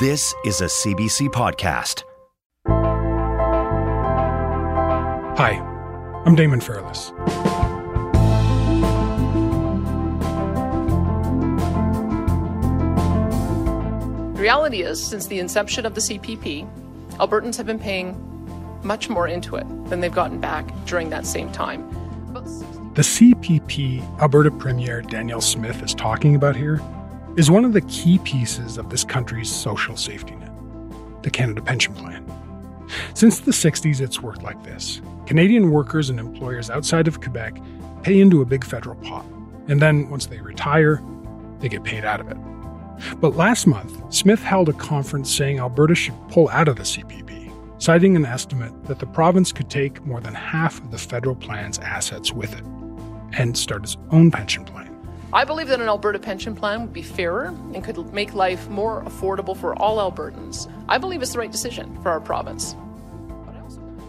This is a CBC podcast. Hi, I'm Damon Fairless. The reality is, since the inception of the CPP, Albertans have been paying much more into it than they've gotten back during that same time. The CPP Alberta Premier Danielle Smith is talking about here is one of the key pieces of this country's social safety net, the Canada Pension Plan. Since the 60s, it's worked like this Canadian workers and employers outside of Quebec pay into a big federal pot, and then once they retire, they get paid out of it. But last month, Smith held a conference saying Alberta should pull out of the CPP, citing an estimate that the province could take more than half of the federal plan's assets with it and start its own pension plan. I believe that an Alberta pension plan would be fairer and could make life more affordable for all Albertans. I believe it's the right decision for our province.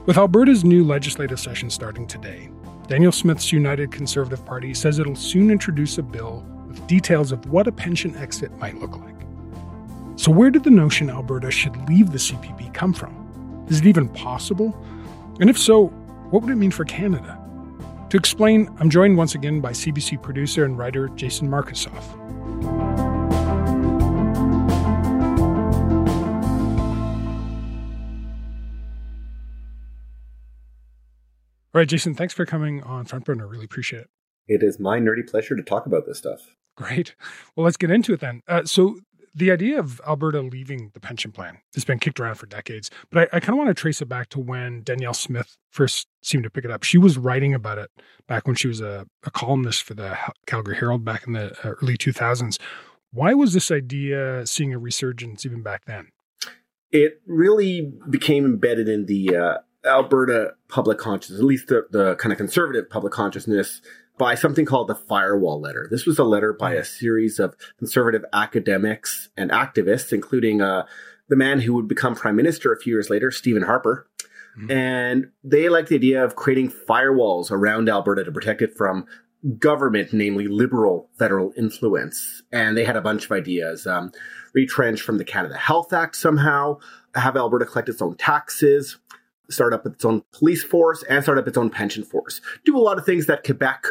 With Alberta's new legislative session starting today, Danielle Smith's United Conservative Party says it'll soon introduce a bill with details of what a pension exit might look like. So, where did the notion Alberta should leave the CPP come from? Is it even possible? And if so, what would it mean for Canada? To explain, I'm joined once again by CBC producer and writer Jason Markusoff. All right, Jason, thanks for coming on Front Burner. Really appreciate it. It is my nerdy pleasure to talk about this stuff. Great. Well, let's get into it then. Uh, so, the idea of Alberta leaving the pension plan has been kicked around for decades, but I, I kind of want to trace it back to when Danielle Smith first seemed to pick it up. She was writing about it back when she was a, a columnist for the Calgary Herald back in the uh, early 2000s. Why was this idea seeing a resurgence even back then? It really became embedded in the uh, Alberta public consciousness, at least the, the kind of conservative public consciousness by something called the Firewall Letter. This was a letter by a series of conservative academics and activists, including uh, the man who would become prime minister a few years later, Stephen Harper. Mm-hmm. And they liked the idea of creating firewalls around Alberta to protect it from government, namely liberal federal influence. And they had a bunch of ideas. Um, retrench from the Canada Health Act somehow, have Alberta collect its own taxes, start up its own police force, and start up its own pension force. Do a lot of things that Quebec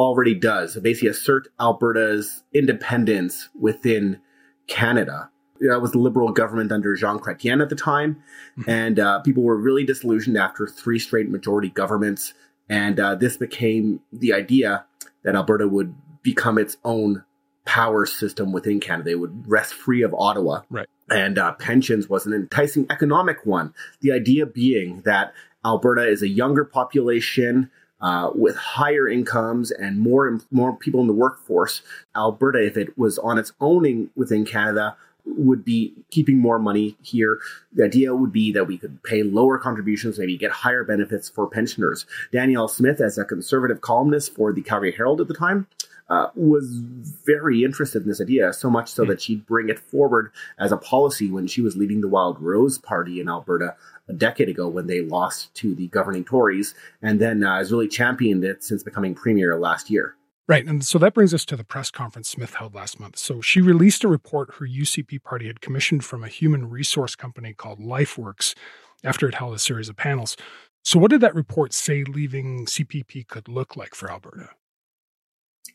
already does. Basically, assert Alberta's independence within Canada. That was the Liberal government under Jean Chrétien at the time, mm-hmm. and uh, people were really disillusioned after three straight majority governments. And uh, this became the idea that Alberta would become its own power system within Canada. It would rest free of Ottawa. Right. And uh, pensions was an enticing economic one. The idea being that Alberta is a younger population uh, with higher incomes and more more people in the workforce, Alberta, if it was on its own in, within Canada, would be keeping more money here. The idea would be that we could pay lower contributions, maybe get higher benefits for pensioners. Danielle Smith, as a conservative columnist for the Calgary Herald at the time, uh, was very interested in this idea, so much so that she'd bring it forward as a policy when she was leading the Wildrose Party in Alberta a decade ago when they lost to the governing Tories, and then uh, has really championed it since becoming premier last year. Right. And so that brings us to the press conference Smith held last month. So she released a report her UCP party had commissioned from a human resource company called LifeWorks after it held a series of panels. So, what did that report say leaving CPP could look like for Alberta?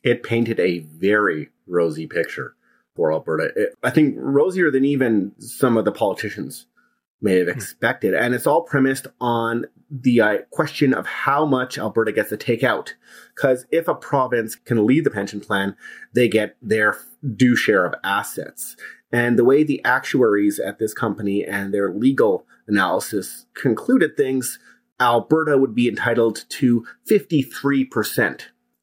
It painted a very rosy picture for Alberta. It, I think rosier than even some of the politicians may have hmm. expected. And it's all premised on the uh, question of how much Alberta gets to take out. Because if a province can lead the pension plan, they get their due share of assets. And the way the actuaries at this company and their legal analysis concluded things, Alberta would be entitled to 53%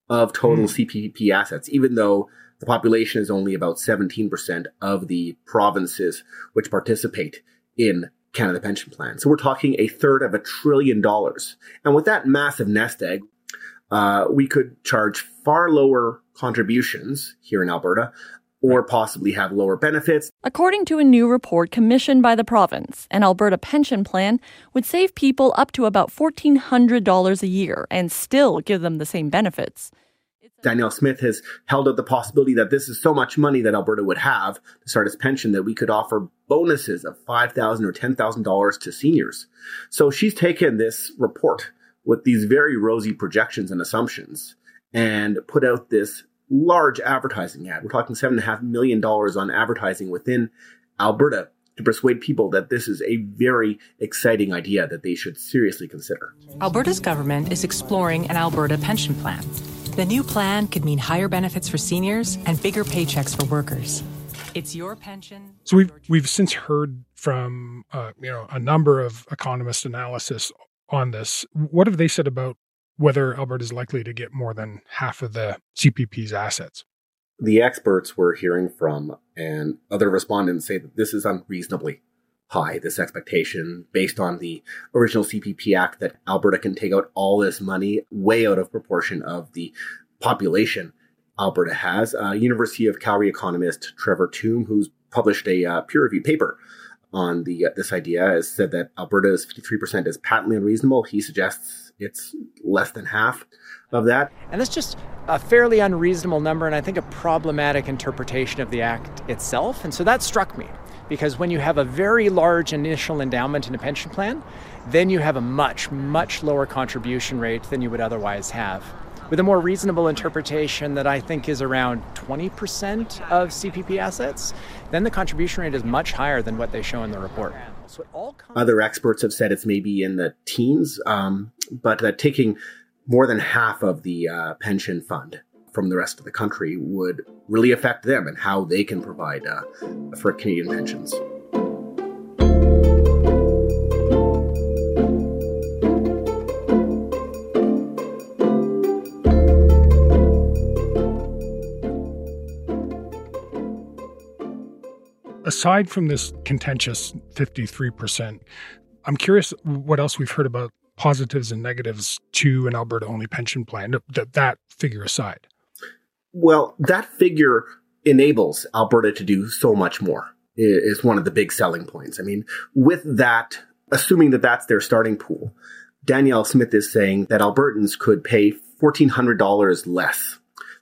of total mm. CPP assets, even though the population is only about 17% of the provinces which participate in Canada Pension Plan. So we're talking a third of a trillion dollars. And with that massive nest egg, uh, we could charge far lower contributions here in Alberta or possibly have lower benefits. According to a new report commissioned by the province, an Alberta pension plan would save people up to about $1,400 a year and still give them the same benefits. Danielle Smith has held out the possibility that this is so much money that Alberta would have to start its pension that we could offer bonuses of $5,000 or $10,000 to seniors. So she's taken this report with these very rosy projections and assumptions and put out this large advertising ad. We're talking $7.5 million on advertising within Alberta to persuade people that this is a very exciting idea that they should seriously consider. Alberta's government is exploring an Alberta pension plan. The new plan could mean higher benefits for seniors and bigger paychecks for workers. It's your pension. So we've we've since heard from uh, you know a number of economist analysis on this. What have they said about whether Alberta is likely to get more than half of the CPP's assets. The experts we're hearing from and other respondents say that this is unreasonably high, this expectation based on the original CPP Act that Alberta can take out all this money way out of proportion of the population Alberta has. Uh, University of Calgary economist Trevor Tombe, who's published a uh, peer reviewed paper on the uh, this idea, has said that Alberta's 53% is patently unreasonable. He suggests it's less than half of that. And that's just a fairly unreasonable number, and I think a problematic interpretation of the Act itself. And so that struck me because when you have a very large initial endowment in a pension plan, then you have a much, much lower contribution rate than you would otherwise have. With a more reasonable interpretation that I think is around 20% of CPP assets, then the contribution rate is much higher than what they show in the report. Other experts have said it's maybe in the teens, um, but that taking more than half of the uh, pension fund from the rest of the country would really affect them and how they can provide uh, for Canadian pensions. aside from this contentious 53%, I'm curious what else we've heard about positives and negatives to an Alberta only pension plan, that, that figure aside. Well, that figure enables Alberta to do so much more, is one of the big selling points. I mean, with that, assuming that that's their starting pool, Danielle Smith is saying that Albertans could pay $1,400 less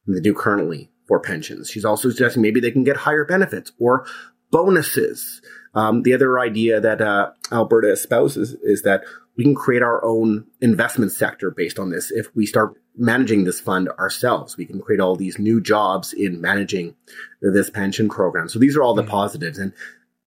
than they do currently for pensions. She's also suggesting maybe they can get higher benefits or bonuses. Um, the other idea that uh, Alberta espouses is that we can create our own investment sector based on this. If we start managing this fund ourselves, we can create all these new jobs in managing this pension program. So these are all the mm-hmm. positives, and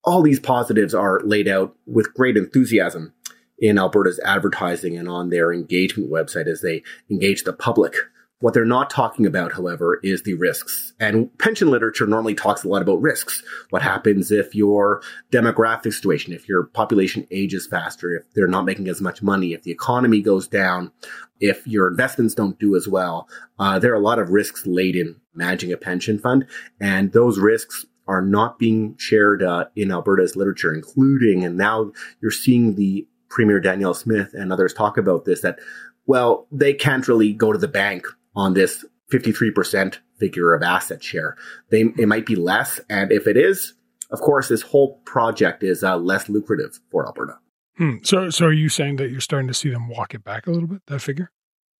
all these positives are laid out with great enthusiasm in Alberta's advertising and on their engagement website as they engage the public what they're not talking about, however, is the risks. And pension literature normally talks a lot about risks. What happens if your demographic situation, if your population ages faster, if they're not making as much money, if the economy goes down, if your investments don't do as well. Uh, there are a lot of risks laid in managing a pension fund. And those risks are not being shared uh, in Alberta's literature, including, and now you're seeing the Premier Danielle Smith and others talk about this, that, well, they can't really go to the bank on this 53% figure of asset share. They, it might be less. And if it is, of course, this whole project is uh, less lucrative for Alberta. Hmm. So, so are you saying that you're starting to see them walk it back a little bit, that figure?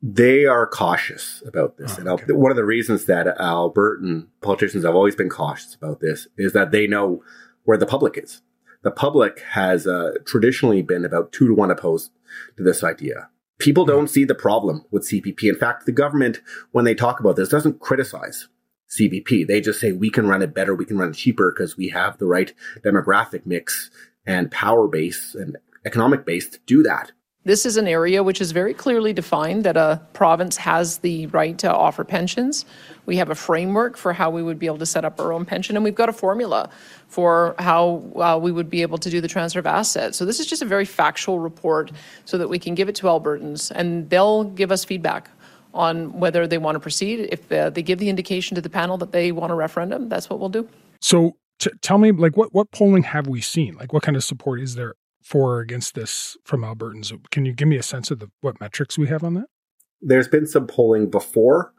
They are cautious about this. Oh, okay. And one of the reasons that Albertan politicians have always been cautious about this is that they know where the public is. The public has uh, traditionally been about two to one opposed to this idea people don't see the problem with CPP. In fact, the government, when they talk about this, doesn't criticize CPP. They just say we can run it better, we can run it cheaper because we have the right demographic mix and power base and economic base to do that. This is an area which is very clearly defined that a province has the right to offer pensions. We have a framework for how we would be able to set up our own pension, and we've got a formula for how uh, we would be able to do the transfer of assets. So this is just a very factual report so that we can give it to Albertans, and they'll give us feedback on whether they want to proceed. If uh, they give the indication to the panel that they want a referendum, that's what we'll do. So t- tell me, like, what what polling have we seen? Like, what kind of support is there for or against this from Albertans? Can you give me a sense of the, what metrics we have on that? There's been some polling before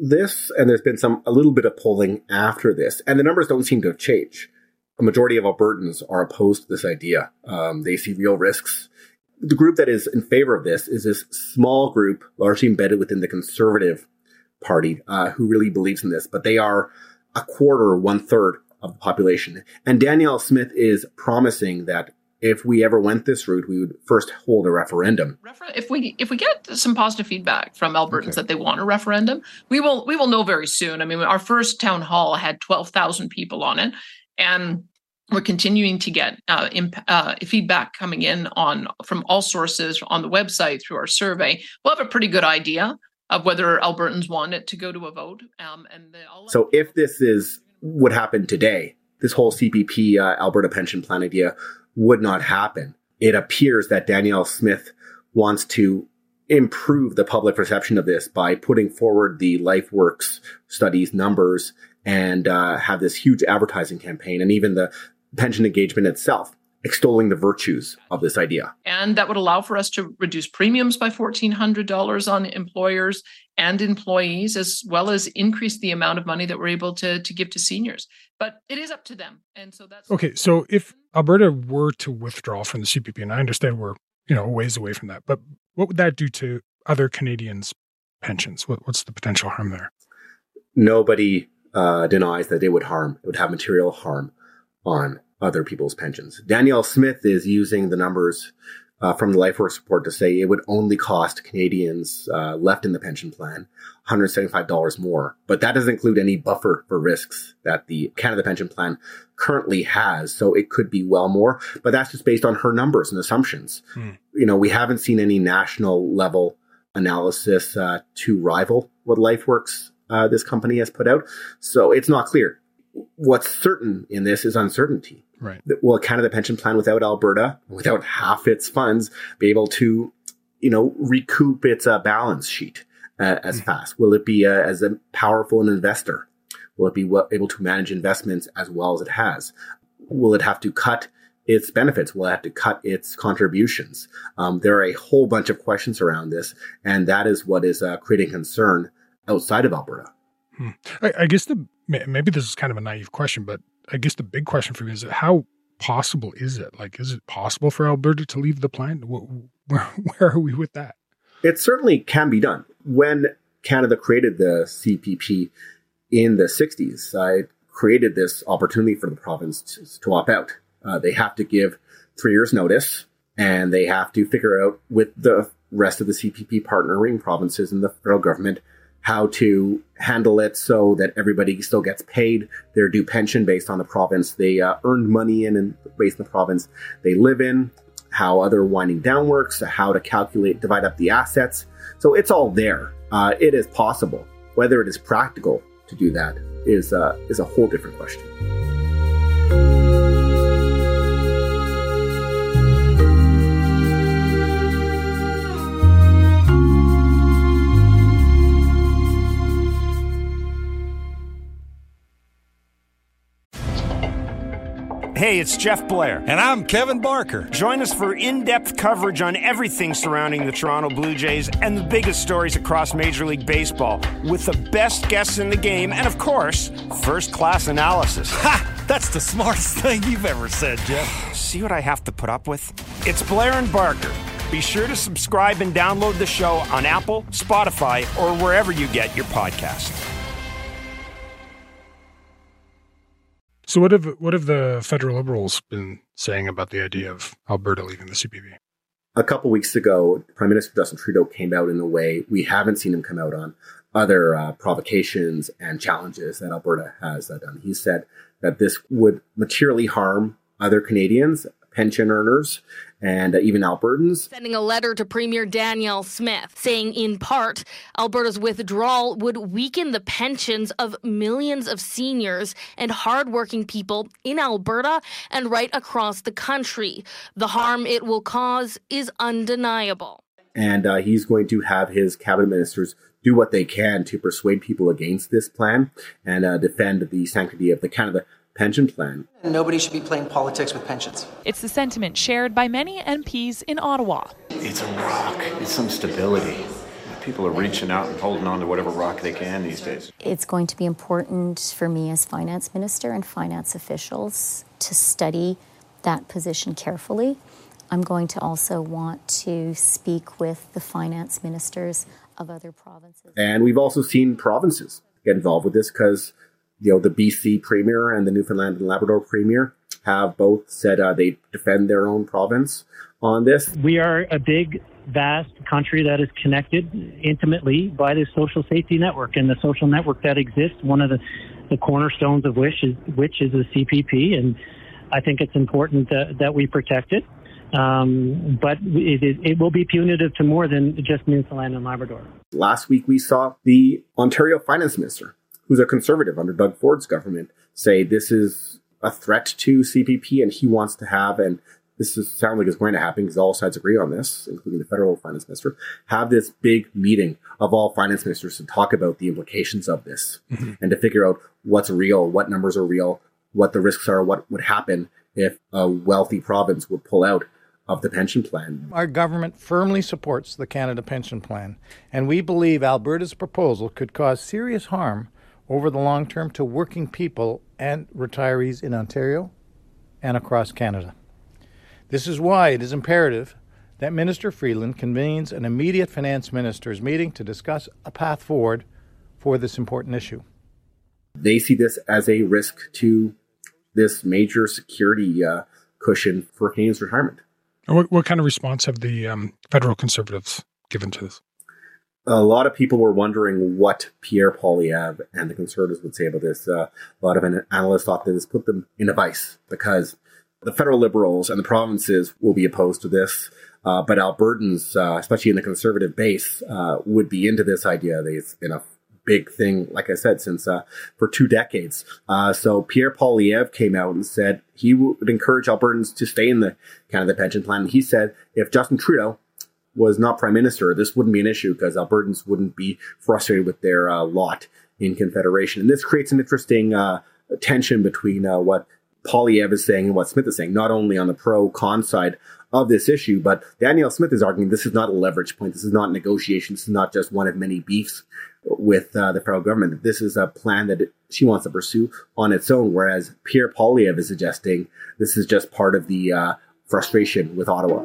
this, and there's been some a little bit of polling after this, and the numbers don't seem to have changed. A majority of Albertans are opposed to this idea. Um, they see real risks. The group that is in favor of this is this small group, largely embedded within the Conservative Party, uh, who really believes in this. But they are a quarter, one third of the population. And Danielle Smith is promising that if we ever went this route, we would first hold a referendum. If we if we get some positive feedback from Albertans okay. that they want a referendum, we will we will know very soon. I mean, our first town hall had twelve thousand people on it, and we're continuing to get uh, imp- uh, feedback coming in on from all sources on the website through our survey. We'll have a pretty good idea of whether Albertans want it to go to a vote. Um, and so, if this is what happened today, this whole CPP uh, Alberta pension plan idea would not happen. It appears that Danielle Smith wants to improve the public perception of this by putting forward the LifeWorks studies numbers and uh, have this huge advertising campaign and even the pension engagement itself extolling the virtues of this idea. And that would allow for us to reduce premiums by $1,400 on employers and employees, as well as increase the amount of money that we're able to, to give to seniors. But it is up to them. And so that's okay. So if Alberta were to withdraw from the CPP, and I understand we're, you know, ways away from that, but what would that do to other Canadians' pensions? What, what's the potential harm there? Nobody uh, denies that it would harm, it would have material harm on other people's pensions. Danielle Smith is using the numbers uh, from the LifeWorks report to say it would only cost Canadians uh, left in the pension plan $175 more. But that doesn't include any buffer for risks that the Canada Pension Plan currently has. So it could be well more, but that's just based on her numbers and assumptions. Hmm. You know, we haven't seen any national level analysis uh, to rival what LifeWorks, uh, this company has put out. So it's not clear. What's certain in this is uncertainty. Right. Will Canada Pension Plan without Alberta, without half its funds, be able to, you know, recoup its uh, balance sheet uh, as mm-hmm. fast? Will it be uh, as a powerful an investor? Will it be able to manage investments as well as it has? Will it have to cut its benefits? Will it have to cut its contributions? Um, there are a whole bunch of questions around this, and that is what is uh, creating concern outside of Alberta. Hmm. I, I guess the maybe this is kind of a naive question, but I guess the big question for me is how possible is it? Like, is it possible for Alberta to leave the plan? Where, where are we with that? It certainly can be done. When Canada created the CPP in the 60s, I created this opportunity for the province to, to opt out. Uh, they have to give three years' notice and they have to figure out with the rest of the CPP partnering provinces and the federal government how to handle it so that everybody still gets paid their due pension based on the province they uh, earned money in and based on the province they live in, how other winding down works, how to calculate, divide up the assets. So it's all there. Uh, it is possible. Whether it is practical to do that is uh, is a whole different question. Hey, it's Jeff Blair. And I'm Kevin Barker. Join us for in depth coverage on everything surrounding the Toronto Blue Jays and the biggest stories across Major League Baseball with the best guests in the game and, of course, first class analysis. Ha! That's the smartest thing you've ever said, Jeff. See what I have to put up with? It's Blair and Barker. Be sure to subscribe and download the show on Apple, Spotify, or wherever you get your podcasts. So what have what have the federal liberals been saying about the idea of Alberta leaving the CPP? A couple weeks ago, Prime Minister Justin Trudeau came out in a way we haven't seen him come out on other uh, provocations and challenges that Alberta has uh, done. He said that this would materially harm other Canadians pension earners and uh, even Albertans. Sending a letter to Premier Danielle Smith saying, in part, Alberta's withdrawal would weaken the pensions of millions of seniors and hardworking people in Alberta and right across the country. The harm it will cause is undeniable. And uh, he's going to have his cabinet ministers do what they can to persuade people against this plan and uh, defend the sanctity of the Canada pension plan. Nobody should be playing politics with pensions. It's the sentiment shared by many MPs in Ottawa. It's a rock, it's some stability. People are reaching out and holding on to whatever rock they can these days. It's going to be important for me as finance minister and finance officials to study that position carefully. I'm going to also want to speak with the finance ministers of other provinces. And we've also seen provinces get involved with this because, you know, the BC Premier and the Newfoundland and Labrador Premier have both said uh, they defend their own province on this. We are a big, vast country that is connected intimately by this social safety network. And the social network that exists, one of the, the cornerstones of which is, which is the CPP. And I think it's important that, that we protect it. Um, but it, it, it, will be punitive to more than just Newfoundland and Labrador. Last week, we saw the Ontario finance minister, who's a conservative under Doug Ford's government, say this is a threat to CPP and he wants to have, and this is, sounds like it's going to happen because all sides agree on this, including the federal finance minister, have this big meeting of all finance ministers to talk about the implications of this mm-hmm. and to figure out what's real, what numbers are real, what the risks are, what would happen if a wealthy province would pull out of the pension plan. Our government firmly supports the Canada Pension Plan, and we believe Alberta's proposal could cause serious harm over the long term to working people and retirees in Ontario and across Canada. This is why it is imperative that Minister Freeland convenes an immediate finance ministers meeting to discuss a path forward for this important issue. They see this as a risk to this major security uh, cushion for Canadians' retirement. What, what kind of response have the um, federal conservatives given to this? A lot of people were wondering what Pierre Poilievre and the conservatives would say about this. Uh, a lot of analysts thought that this put them in a vice because the federal liberals and the provinces will be opposed to this. Uh, but Albertans, uh, especially in the conservative base, uh, would be into this idea. They've been a big thing, like I said, since uh, for two decades. Uh, so Pierre Poilievre came out and said he would encourage Albertans to stay in the Canada pension plan. And He said if Justin Trudeau was not prime minister, this wouldn't be an issue because Albertans wouldn't be frustrated with their uh, lot in Confederation. And this creates an interesting uh, tension between uh, what Poilievre is saying and what Smith is saying, not only on the pro con side of this issue. But Danielle Smith is arguing this is not a leverage point. This is not negotiation. This is not just one of many beefs with uh, the federal government. This is a plan that she wants to pursue on its own. Whereas Pierre Poilievre is suggesting this is just part of the uh, frustration with Ottawa.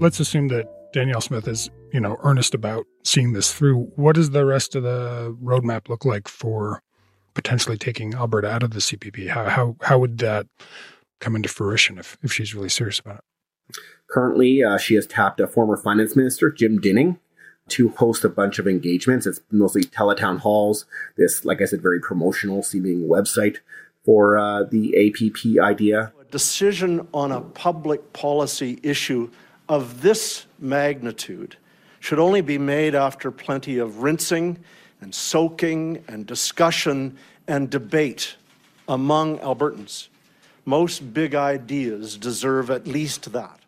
Let's assume that Danielle Smith is, you know, earnest about seeing this through. What does the rest of the roadmap look like for potentially taking Alberta out of the CPP? How how how would that come into fruition if if she's really serious about it? Currently, uh, she has tapped a former finance minister, Jim Dinning, to host a bunch of engagements. It's mostly teletown halls. This, like I said, very promotional seeming website for uh, the APP idea. A decision on a public policy issue of this magnitude should only be made after plenty of rinsing and soaking and discussion and debate among Albertans. Most big ideas deserve at least that.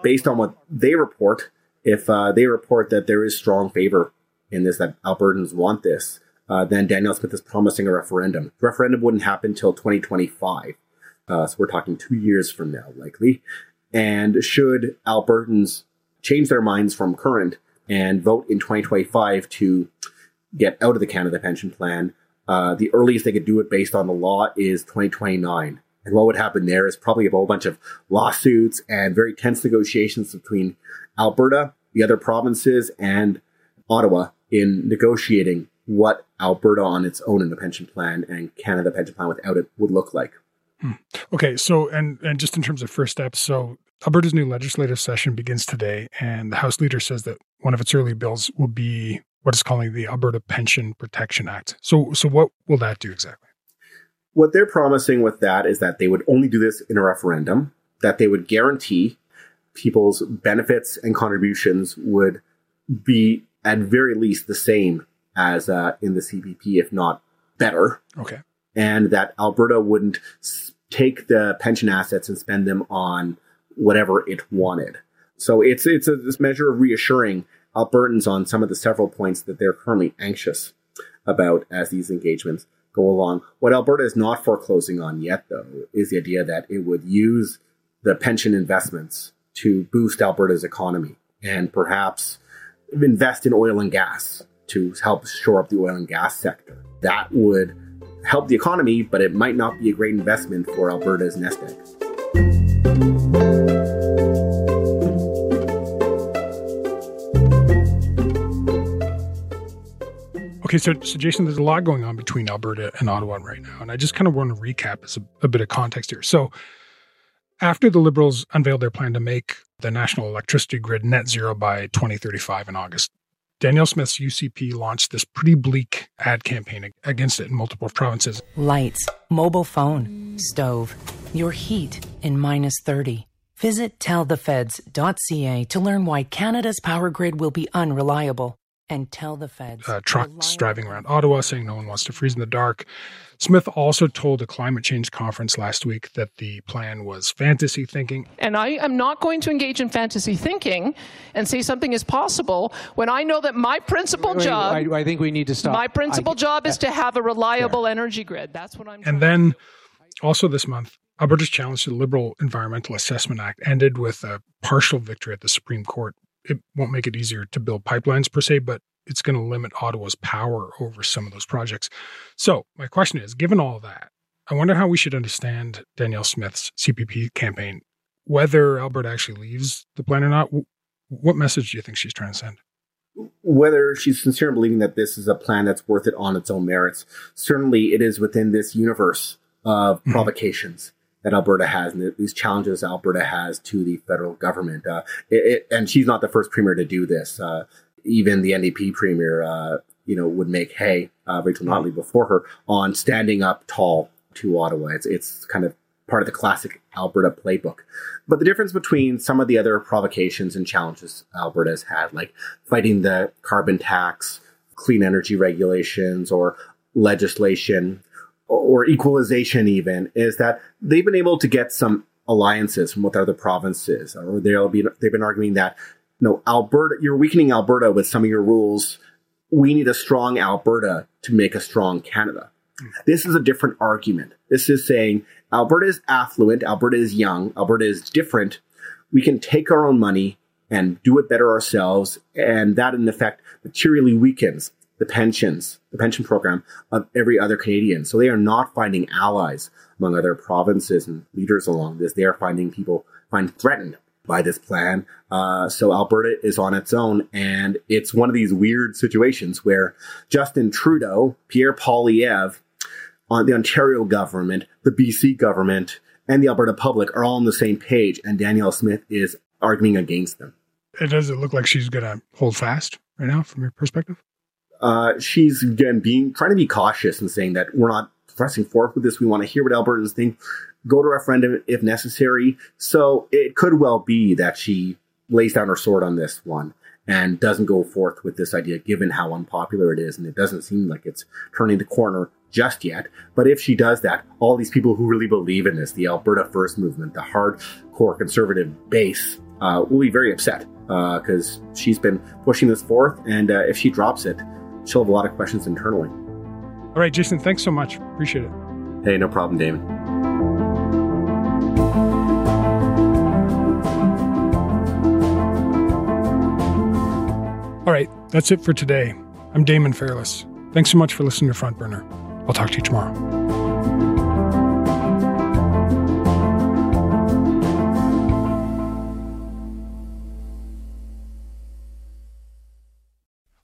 Based on what they report, if uh, they report that there is strong favor in this, that Albertans want this, uh, then Danielle Smith is promising a referendum. The referendum wouldn't happen until 2025. Uh, so we're talking two years from now, likely. And should Albertans change their minds from current and vote in 2025 to get out of the Canada Pension Plan, uh, the earliest they could do it based on the law is 2029. And what would happen there is probably a whole bunch of lawsuits and very tense negotiations between Alberta, the other provinces, and Ottawa in negotiating what Alberta on its own in the pension plan and Canada pension plan without it would look like. Hmm. Okay, so and and just in terms of first steps, so Alberta's new legislative session begins today, and the House leader says that one of its early bills will be what is calling the Alberta Pension Protection Act. So, so what will that do exactly? What they're promising with that is that they would only do this in a referendum, that they would guarantee people's benefits and contributions would be at very least the same as uh, in the CPP, if not better. Okay. And that Alberta wouldn't take the pension assets and spend them on whatever it wanted. So it's it's a, this measure of reassuring Albertans on some of the several points that they're currently anxious about as these engagements go along. What Alberta is not foreclosing on yet, though, is the idea that it would use the pension investments to boost Alberta's economy and perhaps invest in oil and gas to help shore up the oil and gas sector. That would help the economy, but it might not be a great investment for Alberta's nest egg. Okay, so, so Jason, there's a lot going on between Alberta and Ottawa right now. And I just kind of want to recap as a, a bit of context here. So, after the Liberals unveiled their plan to make the national electricity grid net zero by 2035 in August, Danielle Smith's UCP launched this pretty bleak ad campaign against it in multiple provinces. Lights, mobile phone, stove, your heat in minus 30. Visit tellthefeds.ca to learn why Canada's power grid will be unreliable. And tell the feds. Uh, trucks driving around Ottawa saying no one wants to freeze in the dark. Smith also told a climate change conference last week that the plan was fantasy thinking. And I am not going to engage in fantasy thinking and say something is possible when I know that my principal Wait, job. I, I think we need to stop. My principal I- job is to have a reliable energy grid. That's what I'm. And then also this month, Alberta's challenge to the Liberal Environmental Assessment Act ended with a partial victory at the Supreme Court. It won't make it easier to build pipelines per se, but it's going to limit Ottawa's power over some of those projects. So, my question is given all that, I wonder how we should understand Danielle Smith's CPP campaign, whether Alberta actually leaves the plan or not. What message do you think she's trying to send? whether she's sincere in believing that this is a plan that's worth it on its own merits, certainly it is within this universe of mm-hmm. provocations that Alberta has and these challenges Alberta has to the federal government. Uh, it, it, and she's not the first premier to do this. Uh, even the NDP premier, uh, you know, would make hay, uh, Rachel Notley before her, on standing up tall to Ottawa. It's, it's kind of part of the classic Alberta playbook. But the difference between some of the other provocations and challenges Alberta has had, like fighting the carbon tax, clean energy regulations, or legislation, or equalization even, is that they've been able to get some alliances from with other provinces, or they'll be they've been arguing that no, Alberta, you're weakening Alberta with some of your rules. We need a strong Alberta to make a strong Canada. This is a different argument. This is saying Alberta is affluent, Alberta is young, Alberta is different. We can take our own money and do it better ourselves. And that, in effect, materially weakens the pensions, pension program of every other Canadian. So they are not finding allies among other provinces and leaders along this. They are finding people find threatened by this plan. Uh, so Alberta is on its own, and it's one of these weird situations where Justin Trudeau, Pierre Poilievre, on the Ontario government, the BC government, and the Alberta public are all on the same page, and Danielle Smith is arguing against them. It does it look like she's going to hold fast right now, from your perspective? Uh, she's again being trying to be cautious and saying that we're not pressing forth with this. We want to hear what Albertans think. Go to referendum if necessary. So it could well be that she lays down her sword on this one and doesn't go forth with this idea, given how unpopular it is, and it doesn't seem like it's turning the corner just yet. But if she does that, all these people who really believe in this, the Alberta First movement, the hardcore conservative base, uh, will be very upset because uh, she's been pushing this forth, and uh, if she drops it, she'll have a lot of questions internally. All right, Jason, thanks so much. Appreciate it. Hey, no problem, Damon. All right, that's it for today. I'm Damon Fairless. Thanks so much for listening to Front Burner. I'll talk to you tomorrow.